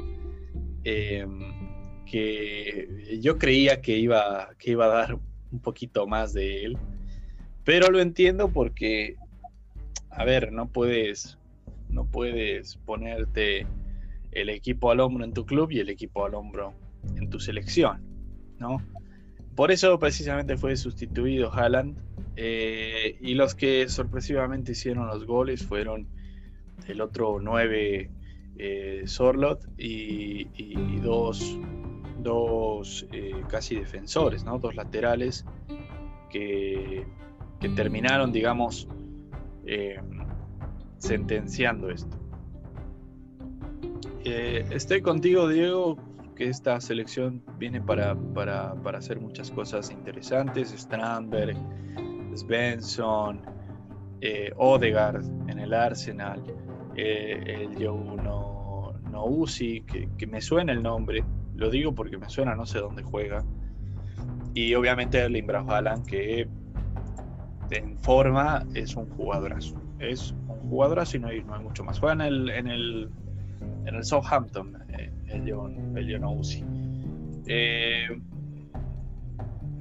em, que yo creía que iba, que iba a dar un poquito más de él, pero lo entiendo porque, a ver, no puedes, no puedes ponerte el equipo al hombro en tu club y el equipo al hombro en tu selección, ¿no? Por eso precisamente fue sustituido Haaland eh, y los que sorpresivamente hicieron los goles fueron el otro 9 eh, Sorlot y, dos, dos eh, casi defensores, ¿no? dos laterales que, que terminaron, digamos, sentenciando esto. estoy contigo, Diego, que esta selección viene para, para, para hacer muchas cosas interesantes. Strandberg, Svensson, eh, Odegaard en el Arsenal, eh, el Joe no, Uzi, que, me suena el nombre, lo digo porque me suena, no sé dónde juega. Y obviamente Erling Braut que en forma es un jugadorazo. Es un jugadorazo y no hay, no hay mucho más. Juega en el, en el, en el Southampton, eh, el John, el Uzi.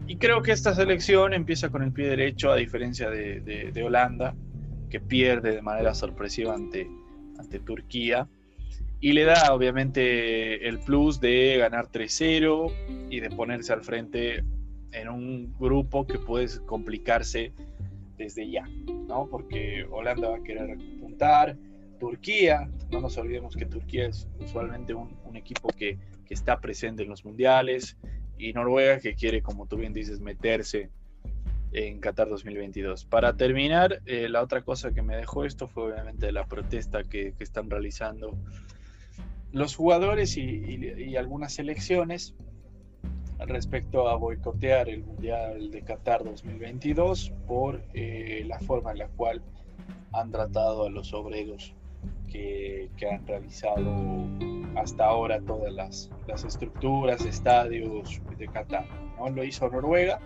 Y creo que esta selección empieza con el pie derecho, a diferencia de, Holanda, que pierde de manera sorpresiva ante, ante Turquía. Y le da obviamente el plus de ganar 3-0 y de ponerse al frente en un grupo que puede complicarse desde ya, ¿no? Porque Holanda va a querer apuntar, Turquía, no nos olvidemos que Turquía es usualmente un, un equipo que, que, está presente en los mundiales, y Noruega que quiere, como tú bien dices, meterse en Qatar 2022. Para terminar, eh, la otra cosa que me dejó esto fue obviamente la protesta que, están realizando los jugadores y, algunas selecciones respecto a boicotear el Mundial de Qatar 2022 por eh, la forma en la cual han tratado a los obreros que, que han realizado hasta ahora todas las, las estructuras, estadios de Qatar. ¿no? Lo hizo Noruega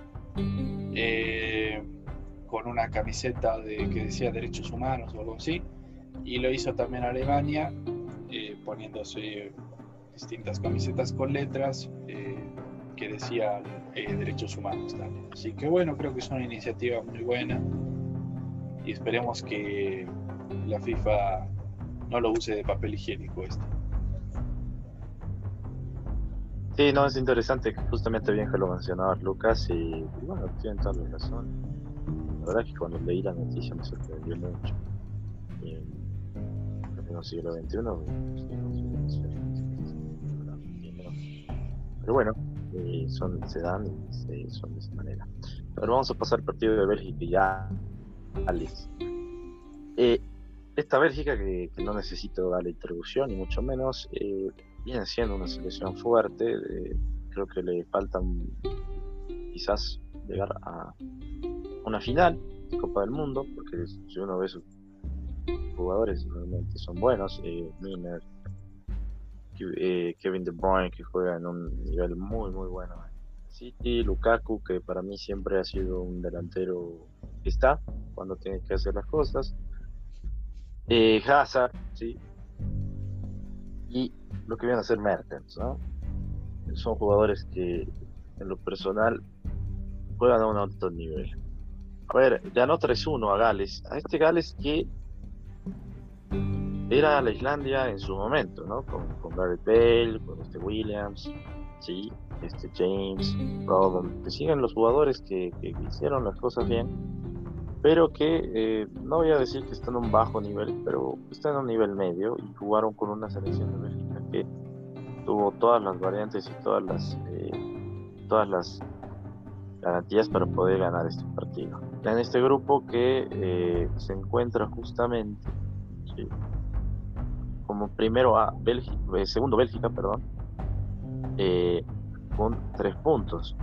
eh, con una camiseta de, que decía derechos humanos o algo así, y lo hizo también Alemania, eh, poniéndose distintas camisetas con letras eh, que decían derechos humanos también. Así que bueno, creo que es una iniciativa muy buena y esperemos que la FIFA no lo use de papel higiénico esto. Sí, no, es interesante, justamente bien que lo mencionabas Lucas y, bueno, tienen toda la razón. La verdad es que cuando leí la noticia me sorprendió mucho. Y en el siglo XXI, pero bueno, eh, son, se dan y son de esa manera. Pero vamos a pasar al partido de Bélgica ya, Alex. Eh, esta Bélgica, que, no necesito darle introducción, ni mucho menos, eh, viene siendo una selección fuerte. creo que le faltan quizás llegar a una final de Copa del Mundo, porque si uno ve sus jugadores, realmente son buenos. Eh, Miner, eh, Kevin De Bruyne, que juega en un nivel muy, muy bueno. City, Lukaku, que para mí siempre ha sido un delantero que está cuando tiene que hacer las cosas. Eh, Hazard, sí. Y lo que viene a ser Mertens, ¿no? Son jugadores que en lo personal juegan a un alto nivel. A ver, ganó 3-1 a Gales. A este Gales que era la Islandia en su momento, ¿no? Con, con Gareth Bale, con este Williams, sí, este James, Robin, que siguen los jugadores que, hicieron las cosas bien pero que eh, no voy a decir que están en un bajo nivel, pero están en un nivel medio y jugaron con una selección de Bélgica tuvo todas las variantes y todas las eh, todas las garantías para poder ganar este partido. En este grupo que eh, se encuentra justamente como primero a Bélgica, segundo Bélgica, perdón, con tres puntos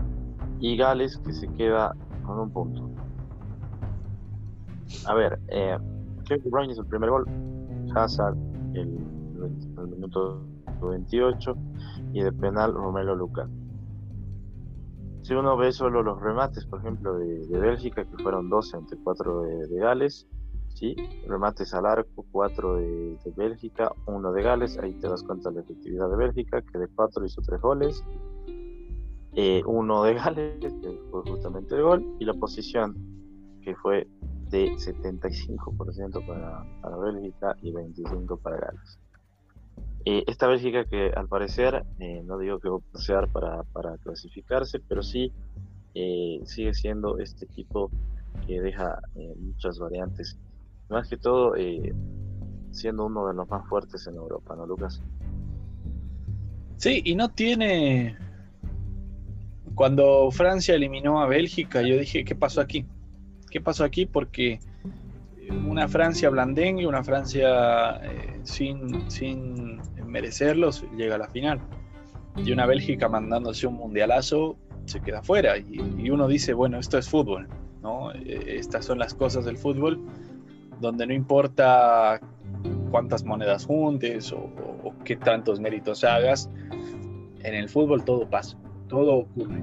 y Gales que se queda con un punto. A ver, eh, Kevin Brown hizo el primer gol, Hazard el, el, minuto 28 y de penal Romelo Luca. Si uno ve solo los remates, por ejemplo, de, Bélgica, que fueron 12 entre 4 de, Gales, ¿sí? remates al arco, 4 de, Bélgica, 1 de Gales, ahí te das cuenta de la efectividad de Bélgica, que de 4 hizo 3 goles, eh, uno de Gales, que fue justamente el gol, y la posición que fue de 75% para, para Bélgica y 25% para Gales. Eh, esta Bélgica que al parecer, eh, no digo que va a pasear para, clasificarse, pero sí eh, sigue siendo este equipo que deja muchas variantes, más que todo siendo uno de los más fuertes en Europa, ¿no, Lucas? Sí, y no tiene... Cuando Francia eliminó a Bélgica, yo dije, ¿qué pasó aquí? ¿Qué pasó aquí? Porque una Francia blandengue, una Francia eh, sin, sin merecerlos, llega a la final. Y una Bélgica mandándose un mundialazo se queda fuera. Y, uno dice, bueno, esto es fútbol, ¿no? Eh, estas son las cosas del fútbol, donde no importa cuántas monedas juntes o, o qué tantos méritos hagas, en el fútbol todo pasa, todo ocurre.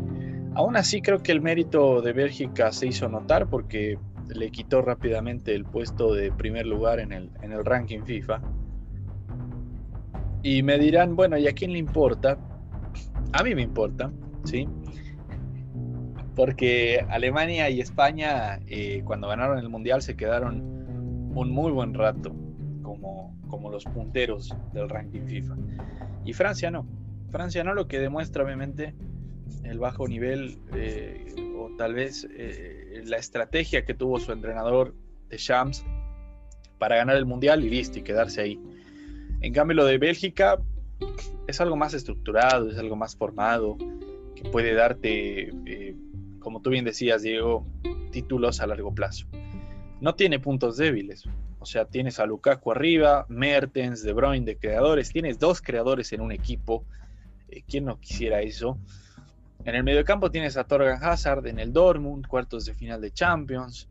Aún así creo que el mérito de Bélgica se hizo notar porque le quitó rápidamente el puesto de primer lugar en el, en el ranking FIFA. Y me dirán, bueno, ¿y a quién le importa? A mí me importa, ¿sí? Porque Alemania y España, eh, cuando ganaron el Mundial, se quedaron un muy buen rato como, como los punteros del ranking FIFA. Y Francia no. Francia no, lo que demuestra obviamente el bajo nivel eh, o tal vez eh, la estrategia que tuvo su entrenador de Shams para ganar el mundial y listo y quedarse ahí. En cambio lo de Bélgica es algo más estructurado, es algo más formado, que puede darte, eh, como tú bien decías, Diego, títulos a largo plazo. No tiene puntos débiles. O sea, tienes a Lukaku arriba, Mertens, De Bruyne de creadores, tienes dos creadores en un equipo. ¿Quién no quisiera eso? En el mediocampo tienes a Torgan Hazard en el Dortmund, cuartos de final de Champions.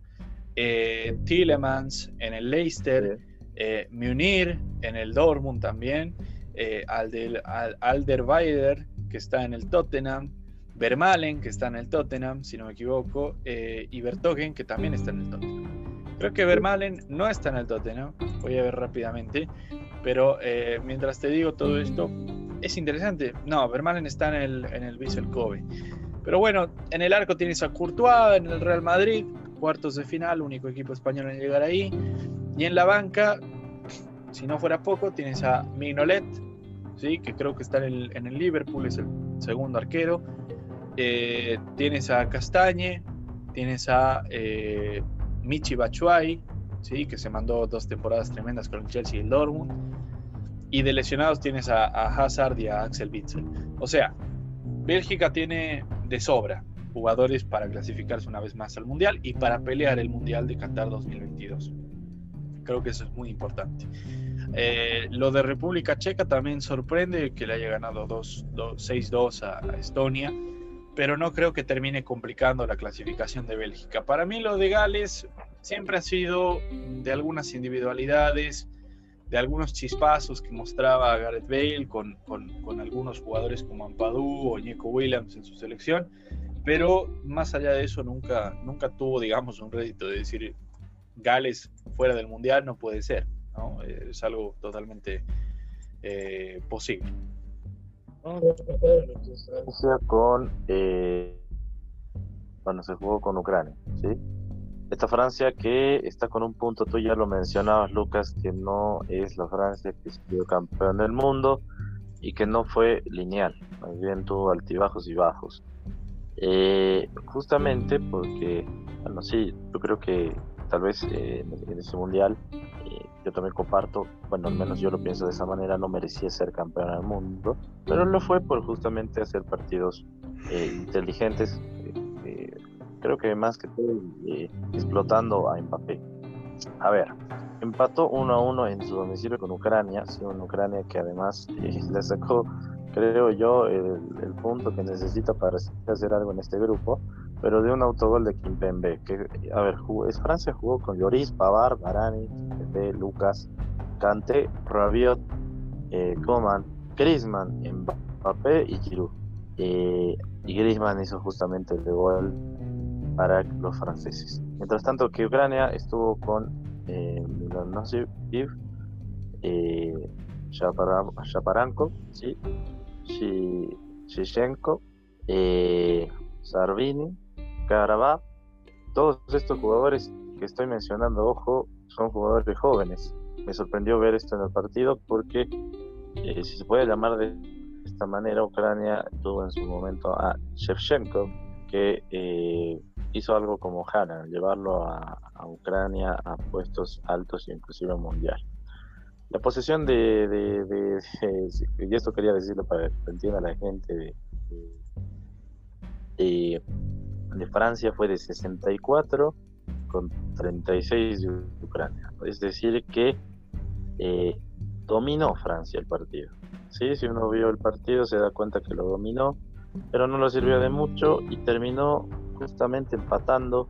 Eh, Tillemans en el Leicester. Eh, Munir en el Dortmund también. Eh, Alder, Alderweider, que está en el Tottenham. Vermalen, que está en el Tottenham, si no me equivoco, eh, y Bertogen, que también está en el Tottenham. Creo que Vermalen no está en el Tottenham, voy a ver rápidamente, pero eh, mientras te digo todo esto, es interesante. No, Vermalen está en el, en el Kobe. Pero bueno, en el arco tienes a Courtois, en el Real Madrid, cuartos de final, único equipo español en llegar ahí. Y en la banca, si no fuera poco, tienes a Mignolet, ¿sí? que creo que está en el, en el Liverpool, es el segundo arquero. Eh, tienes a Castañe, tienes a eh, Michi Bachuay, ¿sí? que se mandó dos temporadas tremendas con el Chelsea y el Dortmund. Y de lesionados tienes a, a Hazard y a Axel Witzel. O sea, Bélgica tiene de sobra jugadores para clasificarse una vez más al Mundial y para pelear el Mundial de Qatar 2022. Creo que eso es muy importante. Eh, lo de República Checa también sorprende que le haya ganado 6-2 a, Estonia, pero no creo que termine complicando la clasificación de Bélgica. Para mí lo de Gales siempre ha sido de algunas individualidades, de algunos chispazos que mostraba Gareth Bale con, con, con algunos jugadores como Ampadu o Nico Williams en su selección, pero más allá de eso nunca, nunca tuvo, digamos, un rédito de decir Gales fuera del Mundial no puede ser, ¿no? Es algo totalmente eh, posible. Con, eh, bueno, se jugó con Ucrania, ¿sí? Esta Francia que está con un punto, tú ya lo mencionabas, Lucas, que no es la Francia que sido campeón del mundo y que no fue lineal, más bien tuvo altibajos y bajos. Eh, justamente porque, bueno, sí, yo creo que tal vez eh, en ese mundial eh, yo también comparto, bueno, al menos yo lo pienso de esa manera, no merecía ser campeón del mundo, pero lo fue por justamente hacer partidos inteligentes, creo que más que todo explotando a Mbappé. A ver, empató 1 a 1 en su domicilio con Ucrania, sí, una Ucrania que además le sacó creo yo, el, punto que necesita para hacer algo en este grupo, pero de un autogol de Kimpembe, que, a ver, es Francia jugó con Lloris, Pavar, Barani, Lucas, Kanté, Rabiot, eh, Coman, Griezmann, Mbappé y Giroud. Eh, y Griezmann hizo justamente el gol para los franceses. Mientras tanto que Ucrania estuvo con eh, eh, Shaparanko, ¿sí? Shichenko, eh, Sarvini, Karabab, todos estos jugadores que estoy mencionando, ojo, son jugadores jóvenes. Me sorprendió ver esto en el partido porque, eh, si se puede llamar de esta manera, Ucrania tuvo en su momento a Shevchenko, que eh, hizo algo como Hanna, llevarlo a, a, Ucrania a puestos altos e inclusive mundial. La posesión de, de, y esto quería decirlo para que entienda la gente, de, de, Francia fue de 64 con 36 de Ucrania. Es decir, que eh, dominó Francia el partido. ¿sí? Si uno vio el partido se da cuenta que lo dominó, pero no lo sirvió de mucho y terminó justamente empatando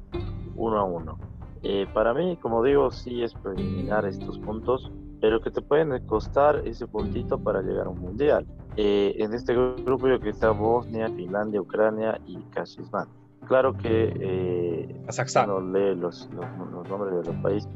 uno a uno. Eh, para mí, como digo, sí es preliminar estos puntos pero que te pueden costar ese puntito para llegar a un mundial. Eh, en este grupo yo que está Bosnia, Finlandia, Ucrania y Kazajstán. Claro que eh, uno lee los, los, nombres de los países.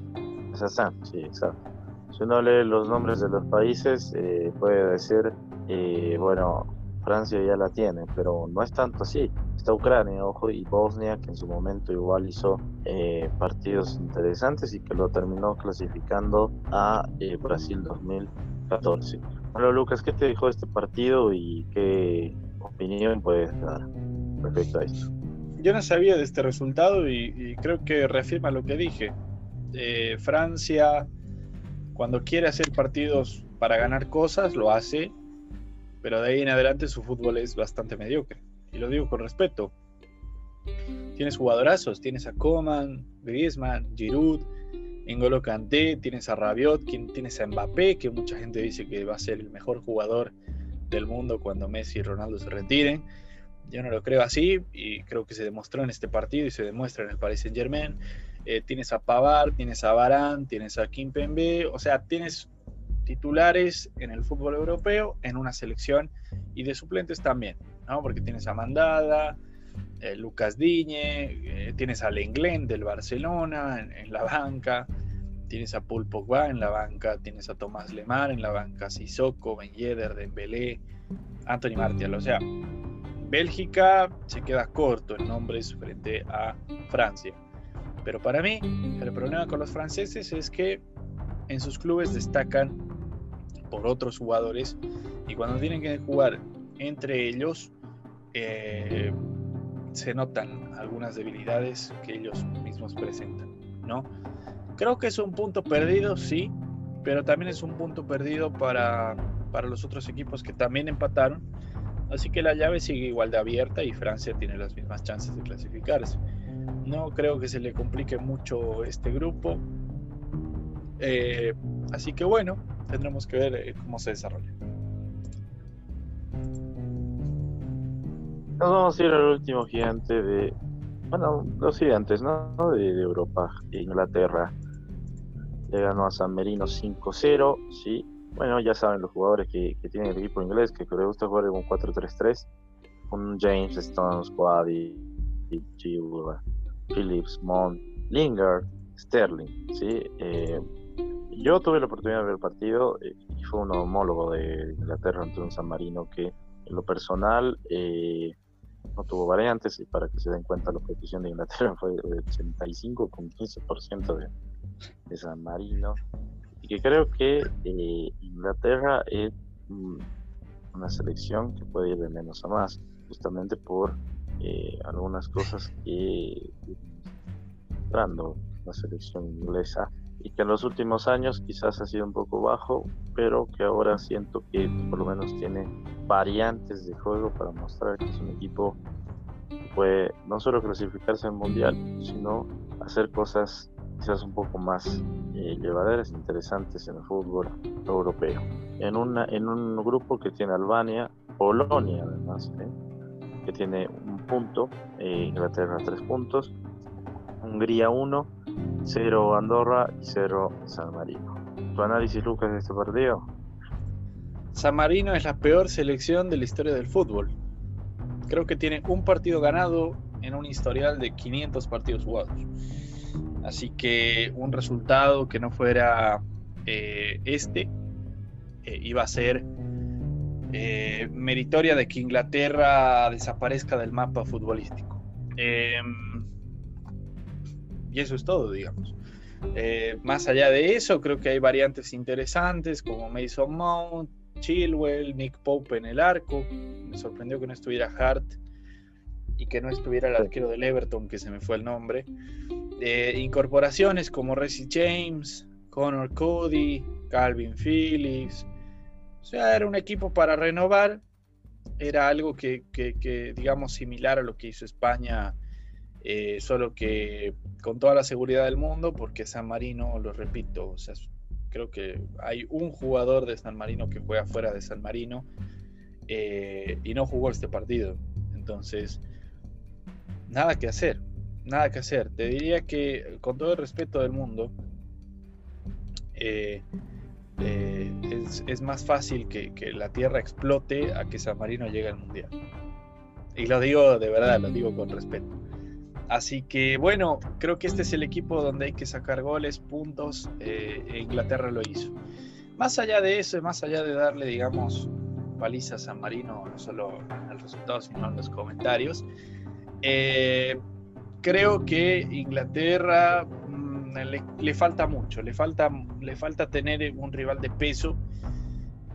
Kazajstán, sí, exacto. Si uno lee los nombres de los países, eh, puede decir, eh, bueno, Francia ya la tiene, pero no es tanto así. Está Ucrania, ojo, y Bosnia, que en su momento igual hizo eh, partidos interesantes y que lo terminó clasificando a eh, Brasil 2014. Bueno, Lucas, ¿qué te dijo este partido y qué opinión puedes dar respecto a esto? Yo no sabía de este resultado y, creo que reafirma lo que dije. Eh, Francia, cuando quiere hacer partidos para ganar cosas, lo hace pero de ahí en adelante su fútbol es bastante mediocre. Y lo digo con respeto. Tienes jugadorazos, tienes a Coman, Griezmann, Giroud, N'Golo Kanté, tienes a Rabiot, tienes a Mbappé, que mucha gente dice que va a ser el mejor jugador del mundo cuando Messi y Ronaldo se retiren. Yo no lo creo así y creo que se demostró en este partido y se demuestra en el Paris Saint Germain. Eh, tienes a Pavard, tienes a Varane, tienes a Kimpembe, o sea, tienes titulares en el fútbol europeo en una selección y de suplentes también, ¿no? Porque tienes a Mandada, eh, Lucas Diñe, eh, tienes a Lenglen del Barcelona en, la banca, tienes a Paul Pogba en la banca, tienes a Tomás Lemar en la banca, Sissoko, Ben Yedder, Dembélé, Anthony Martial, o sea, Bélgica se queda corto en nombres frente a Francia. Pero para mí, el problema con los franceses es que en sus clubes destacan por otros jugadores y cuando tienen que jugar entre ellos eh, se notan algunas debilidades que ellos mismos presentan, ¿no? Creo que es un punto perdido, sí, pero también es un punto perdido para, para los otros equipos que también empataron. Así que la llave sigue igual de abierta y Francia tiene las mismas chances de clasificarse. No creo que se le complique mucho este grupo. Eh, así que bueno, tendremos que ver eh, cómo se desarrolla. Nos vamos a ir al último gigante de, bueno, los gigantes, ¿no? De, Europa, Inglaterra. Le ganó a San Merino 5-0, sí. Bueno, ya saben los jugadores que, tienen el equipo inglés, que le gusta jugar con 4-3-3, con James, Stones, Quaddy, Phillips, Mont, Lingard, Sterling, sí. Eh, yo tuve la oportunidad de ver el partido eh, y fue un homólogo de Inglaterra ante un San Marino que en lo personal eh, no tuvo variantes y para que se den cuenta la posición de Inglaterra fue de 85 con 15% de, de, San Marino. Y que creo que eh, Inglaterra es una selección que puede ir de menos a más justamente por algunas cosas que mostrando la selección inglesa y que en los últimos años quizás ha sido un poco bajo, pero que ahora siento que por lo menos tiene variantes de juego para mostrar que es un equipo que puede no solo clasificarse al mundial, sino hacer cosas quizás un poco más eh, llevaderas, interesantes en el fútbol europeo. En, una, en un grupo que tiene Albania, Polonia además, ¿eh? que tiene un punto, eh, Inglaterra tres puntos, Hungría uno, cero Andorra y cero San Marino. ¿Tu análisis, Lucas, de este partido? San Marino es la peor selección de la historia del fútbol. Creo que tiene un partido ganado en un historial de 500 partidos jugados. Así que un resultado que no fuera eh, este eh, iba a ser eh, meritoria de que Inglaterra desaparezca del mapa futbolístico. Y eso es todo, digamos. Eh, más allá de eso, creo que hay variantes interesantes como Mason Mount, Chilwell, Nick Pope en el arco. Me sorprendió que no estuviera Hart y que no estuviera el arquero del Everton, que se me fue el nombre. Eh, incorporaciones como Resi James, Connor Cody, Calvin Phillips. O sea, era un equipo para renovar. Era algo que, que digamos, similar a lo que hizo España eh, solo que con toda la seguridad del mundo, porque San Marino, lo repito, creo que hay un jugador de San Marino que juega fuera de San Marino eh, y no jugó este partido. Entonces, nada que hacer, nada que hacer. Te diría que, con todo el respeto del mundo, eh, es, más fácil que, la Tierra explote a que San Marino llegue al Mundial. Y lo digo de verdad, lo digo con respeto. Así que bueno, creo que este es el equipo donde hay que sacar goles, puntos. Eh, e Inglaterra lo hizo. Más allá de eso, más allá de darle, digamos, paliza a San Marino, no solo en el resultado, sino en los comentarios, eh, creo que Inglaterra mm, le, falta mucho, le falta, le falta tener un rival de peso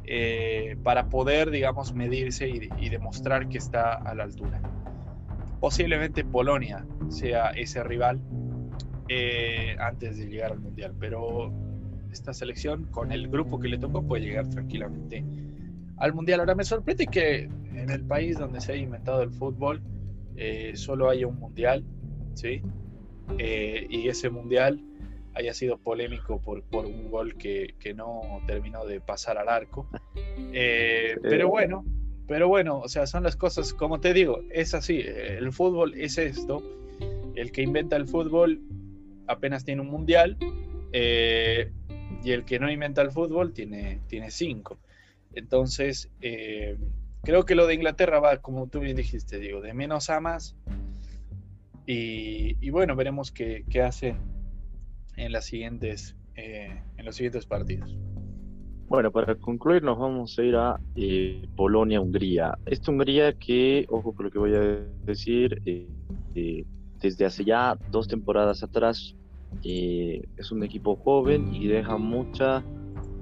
eh, para poder, digamos, medirse y demostrar que está a la altura. Posiblemente Polonia sea ese rival eh, antes de llegar al Mundial, pero esta selección con el grupo que le tocó puede llegar tranquilamente al Mundial. Ahora me sorprende que en el país donde se ha inventado el fútbol eh, solo haya un Mundial, ¿sí? Eh, y ese Mundial haya sido polémico por, por un gol que, que, no terminó de pasar al arco. pero bueno, pero bueno, o sea, son las cosas, como te digo, es así, el fútbol es esto, el que inventa el fútbol apenas tiene un mundial eh, y el que no inventa el fútbol tiene, tiene cinco. Entonces, eh, creo que lo de Inglaterra va, como tú bien dijiste, digo, de menos a más. Y, bueno, veremos qué, qué hacen en, las siguientes, eh, en los siguientes partidos. Bueno, para concluir nos vamos a ir a eh, Polonia-Hungría. Esta Hungría que, ojo con lo que voy a decir, eh, desde hace ya dos temporadas atrás es un equipo joven y deja mucha,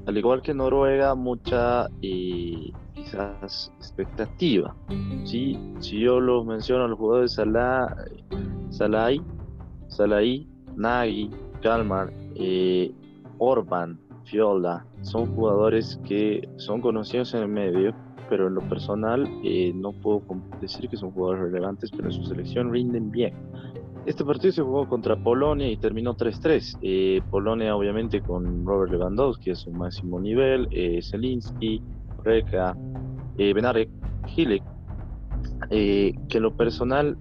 al igual que Noruega, mucha quizás expectativa. ¿sí? Si yo los menciono los jugadores Salah, Salai, Salai, Nagy, Kalmar, eh, Orban, Fiola, son jugadores que son conocidos en el medio, pero en lo personal eh, no puedo decir que son jugadores relevantes, pero en su selección rinden bien. Este partido se jugó contra Polonia y terminó 3-3. Eh, Polonia obviamente con Robert Lewandowski a su máximo nivel, eh, Zelinski, Reka, eh, Benarek, Hilek, que en lo personal,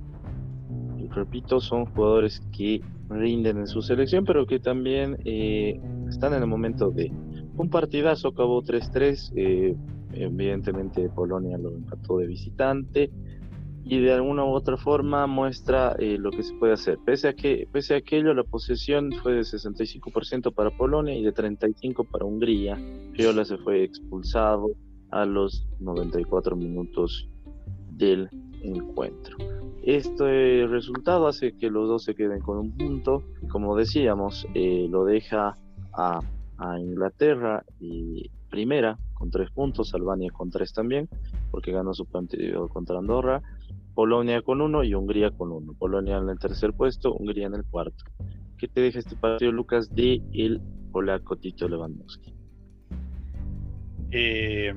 repito, son jugadores que rinden en su selección, pero que también están en el momento de un partidazo, acabó 3-3, evidentemente Polonia lo empató de visitante, y de alguna u otra forma muestra eh, lo que se puede hacer. Pese a que pese a aquello, la posesión fue de 65% para Polonia y de 35% para Hungría. Fiola se fue expulsado a los 94 minutos del encuentro. Este resultado hace que los dos se queden con un punto. Como decíamos, eh, lo deja a, Inglaterra y primera con tres puntos, Albania con tres también, porque ganó su partido contra Andorra. Polonia con uno y Hungría con uno. Polonia en el tercer puesto, Hungría en el cuarto. ¿Qué te deja este partido, Lucas, de el polaco Tito Lewandowski? Eh,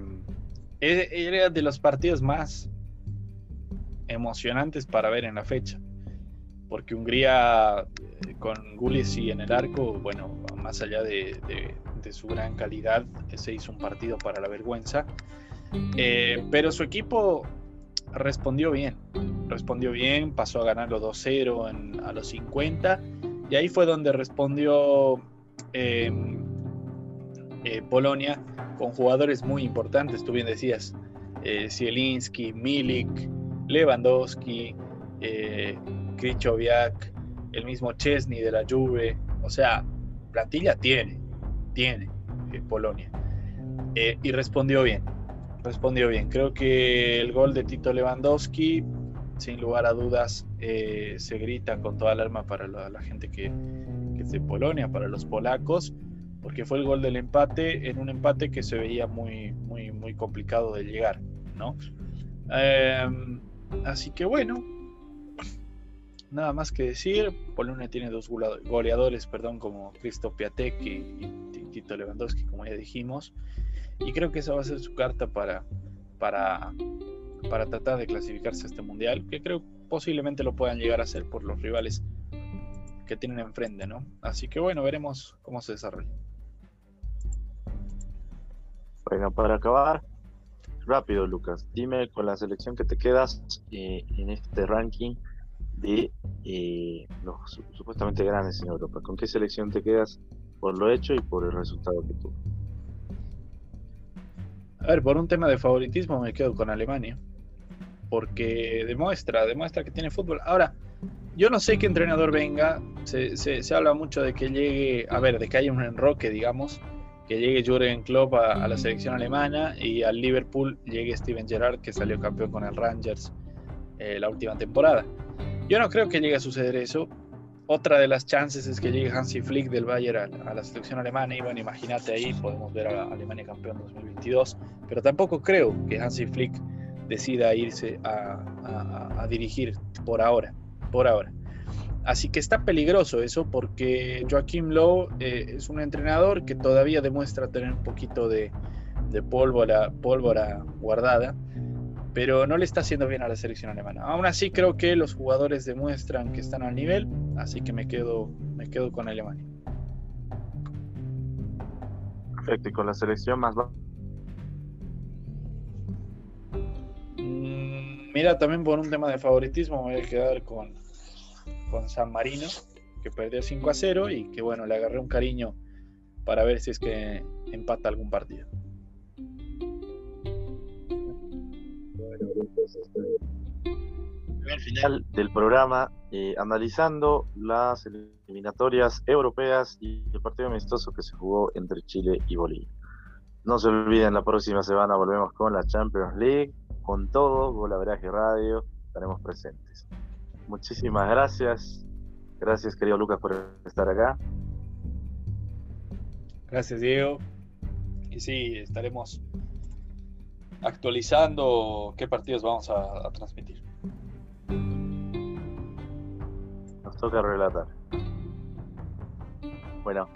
era de los partidos más emocionantes para ver en la fecha. Porque Hungría, eh, con Gulisi en el arco, bueno, más allá de, su gran calidad, se hizo un partido para la vergüenza. Eh, pero su equipo respondió bien, respondió bien, pasó a ganarlo 2-0 a los 50 y ahí fue donde respondió em, eh, Polonia con jugadores muy importantes, tú bien decías, eh, Zielinski, Milik, Lewandowski, eh, el mismo Chesney de la Juve, o sea, plantilla tiene, tiene eh, Polonia y respondió bien respondió bien. Creo que el gol de Tito Lewandowski, sin lugar a dudas, eh, se grita con toda el alma para la, gente que, es de Polonia, para los polacos, porque fue el gol del empate en un empate que se veía muy, muy, muy complicado de llegar, ¿no? Em, así que bueno, nada más que decir. Polonia tiene dos goleadores, perdón, como Cristo Piatek y Tito Lewandowski, como ya dijimos. Y creo que esa va a ser su carta para, para, para tratar de clasificarse a este mundial, que creo posiblemente lo puedan llegar a hacer por los rivales que tienen enfrente, ¿no? Así que bueno, veremos cómo se desarrolla. Bueno, para acabar, rápido, Lucas, dime con la selección que te quedas eh, en este ranking de eh, los supuestamente grandes en Europa. ¿Con qué selección te quedas por lo hecho y por el resultado que tuvo? A ver, por un tema de favoritismo me quedo con Alemania. Porque demuestra, demuestra que tiene fútbol. Ahora, yo no sé qué entrenador venga. Se, se, habla mucho de que llegue, a ver, de que haya un enroque, digamos, que llegue Jürgen Klopp a, la selección alemana y al Liverpool llegue Steven Gerrard, que salió campeón con el Rangers eh, la última temporada. Yo no creo que llegue a suceder eso. Otra de las chances es que llegue Hansi Flick del Bayern a, la selección alemana. Y bueno, imagínate ahí, podemos ver a Alemania campeón 2022. Pero tampoco creo que Hansi Flick decida irse a, dirigir por ahora. Por ahora. Así que está peligroso eso porque Joaquim Lowe eh, es un entrenador que todavía demuestra tener un poquito de, de pólvora, pólvora guardada pero no le está haciendo bien a la selección alemana. Aún así creo que los jugadores demuestran que están al nivel, así que me quedo, me quedo con Alemania. Perfecto, y con la selección más baja. Mm, mira, también por un tema de favoritismo me voy a quedar con, con San Marino, que perdió 5 a 0 y que bueno, le agarré un cariño para ver si es que empata algún partido. el final del programa eh, analizando las eliminatorias europeas y el partido amistoso que se jugó entre Chile y Bolivia. No se olviden, la próxima semana volvemos con la Champions League, con todo, Golaveraje Radio, estaremos presentes. Muchísimas gracias. Gracias, querido Lucas, por estar acá. Gracias, Diego. Y sí, estaremos actualizando qué partidos vamos a, transmitir. Nos toca relatar. Bueno,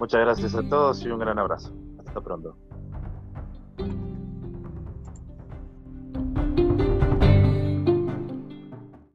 muchas gracias a todos y un gran abrazo. Hasta pronto.